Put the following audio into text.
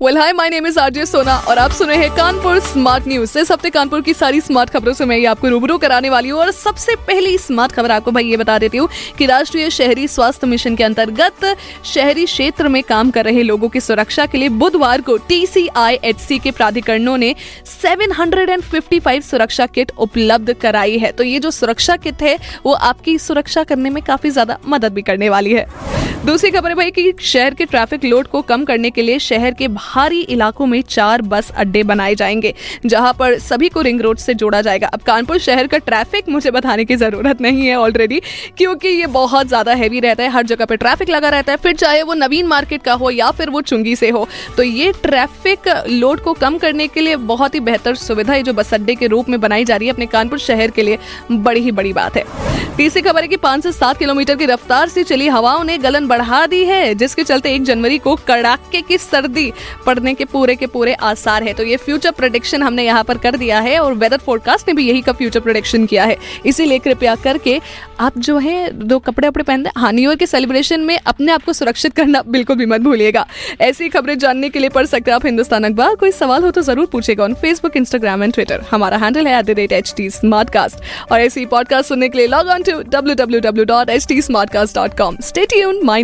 well hi my name is RJ Sona और आप सुन रहे हैं कानपुर स्मार्ट न्यूज़ इस हफ़्ते कानपुर की सारी स्मार्ट खबरों से मैं ये आपको रूबरू कराने वाली हूँ और सबसे पहली स्मार्ट खबर आपको भाई ये बता देती हूँ कि राष्ट्रीय शहरी स्वास्थ्य मिशन के अंतर्गत शहरी क्षेत्र में काम कर रहे लोगों की सुरक्षा के लिए बुधवार को टीसीआईएचसी के प्राधिकरणों ने 755 सुरक्षा किट उपलब्ध कराई है। तो ये जो सुरक्षा किट है, वो आपकी सुरक्षा करने में काफ़ी ज़्यादा मदद भी करने वाली है। दूसरी खबर है भाई कि शहर के ट्रैफ़िक लोड को कम करने के लिए शहर के भारी इलाकों में चार बस अड्डे बनाए जाएँगे, जहाँ पर सभी को रिंग रोड से जोड़ा जाएगा। अब कानपुर शहर का ट्रैफ़िक मुझे बताने की ज़रूरत नहीं है ऑलरेडी क्योंकि ये बहुत ज़्यादा हैवी रहता है, हर जगह पर ट्रैफ़िक लगा रहता है, फिर चाहे वो नवीन मार्केट का हो या फिर वो चुंगी से हो तो ये ट्रैफ़िक लोड को कम करने के लिए बहुत ही बेहतर सुविधा है, जो बस अड्डे के रूप में बनाई जा रही है अपने कानपुर शहर के लिए, बड़ी ही बड़ी बात है। तीसरी खबर है कि पाँच से सात किलोमीटर की रफ्तार से चली हवाओं ने गलन बढ़ा दी है, जिसके चलते एक जनवरी को कड़ाके की सर्दी पड़ने के पूरे के पूरे आसार है। तो ये फ्यूचर प्रोडिक्शन हमने यहाँ पर कर दिया है और वेदर फोरकास्ट ने भी यही का फ्यूचर प्रोडिक्शन किया है। इसीलिए कृपया करके आप जो है, दो कपड़े वपड़े पहनते हैं न्यू ईयर के सेलिब्रेशन में अपने आप को सुरक्षित करना बिल्कुल भी मत भूलिएगा। ऐसी खबरें जानने के लिए पढ़ सकते हैं आप हिंदुस्तान अखबार। कोई सवाल हो तो ज़रूर पूछेगा on Facebook Instagram and Twitter हमारा हैंडल है एट द और ऐसी पॉडकास्ट सुनने के लिए log on to W W W dot H T smart cast dot com stay tune my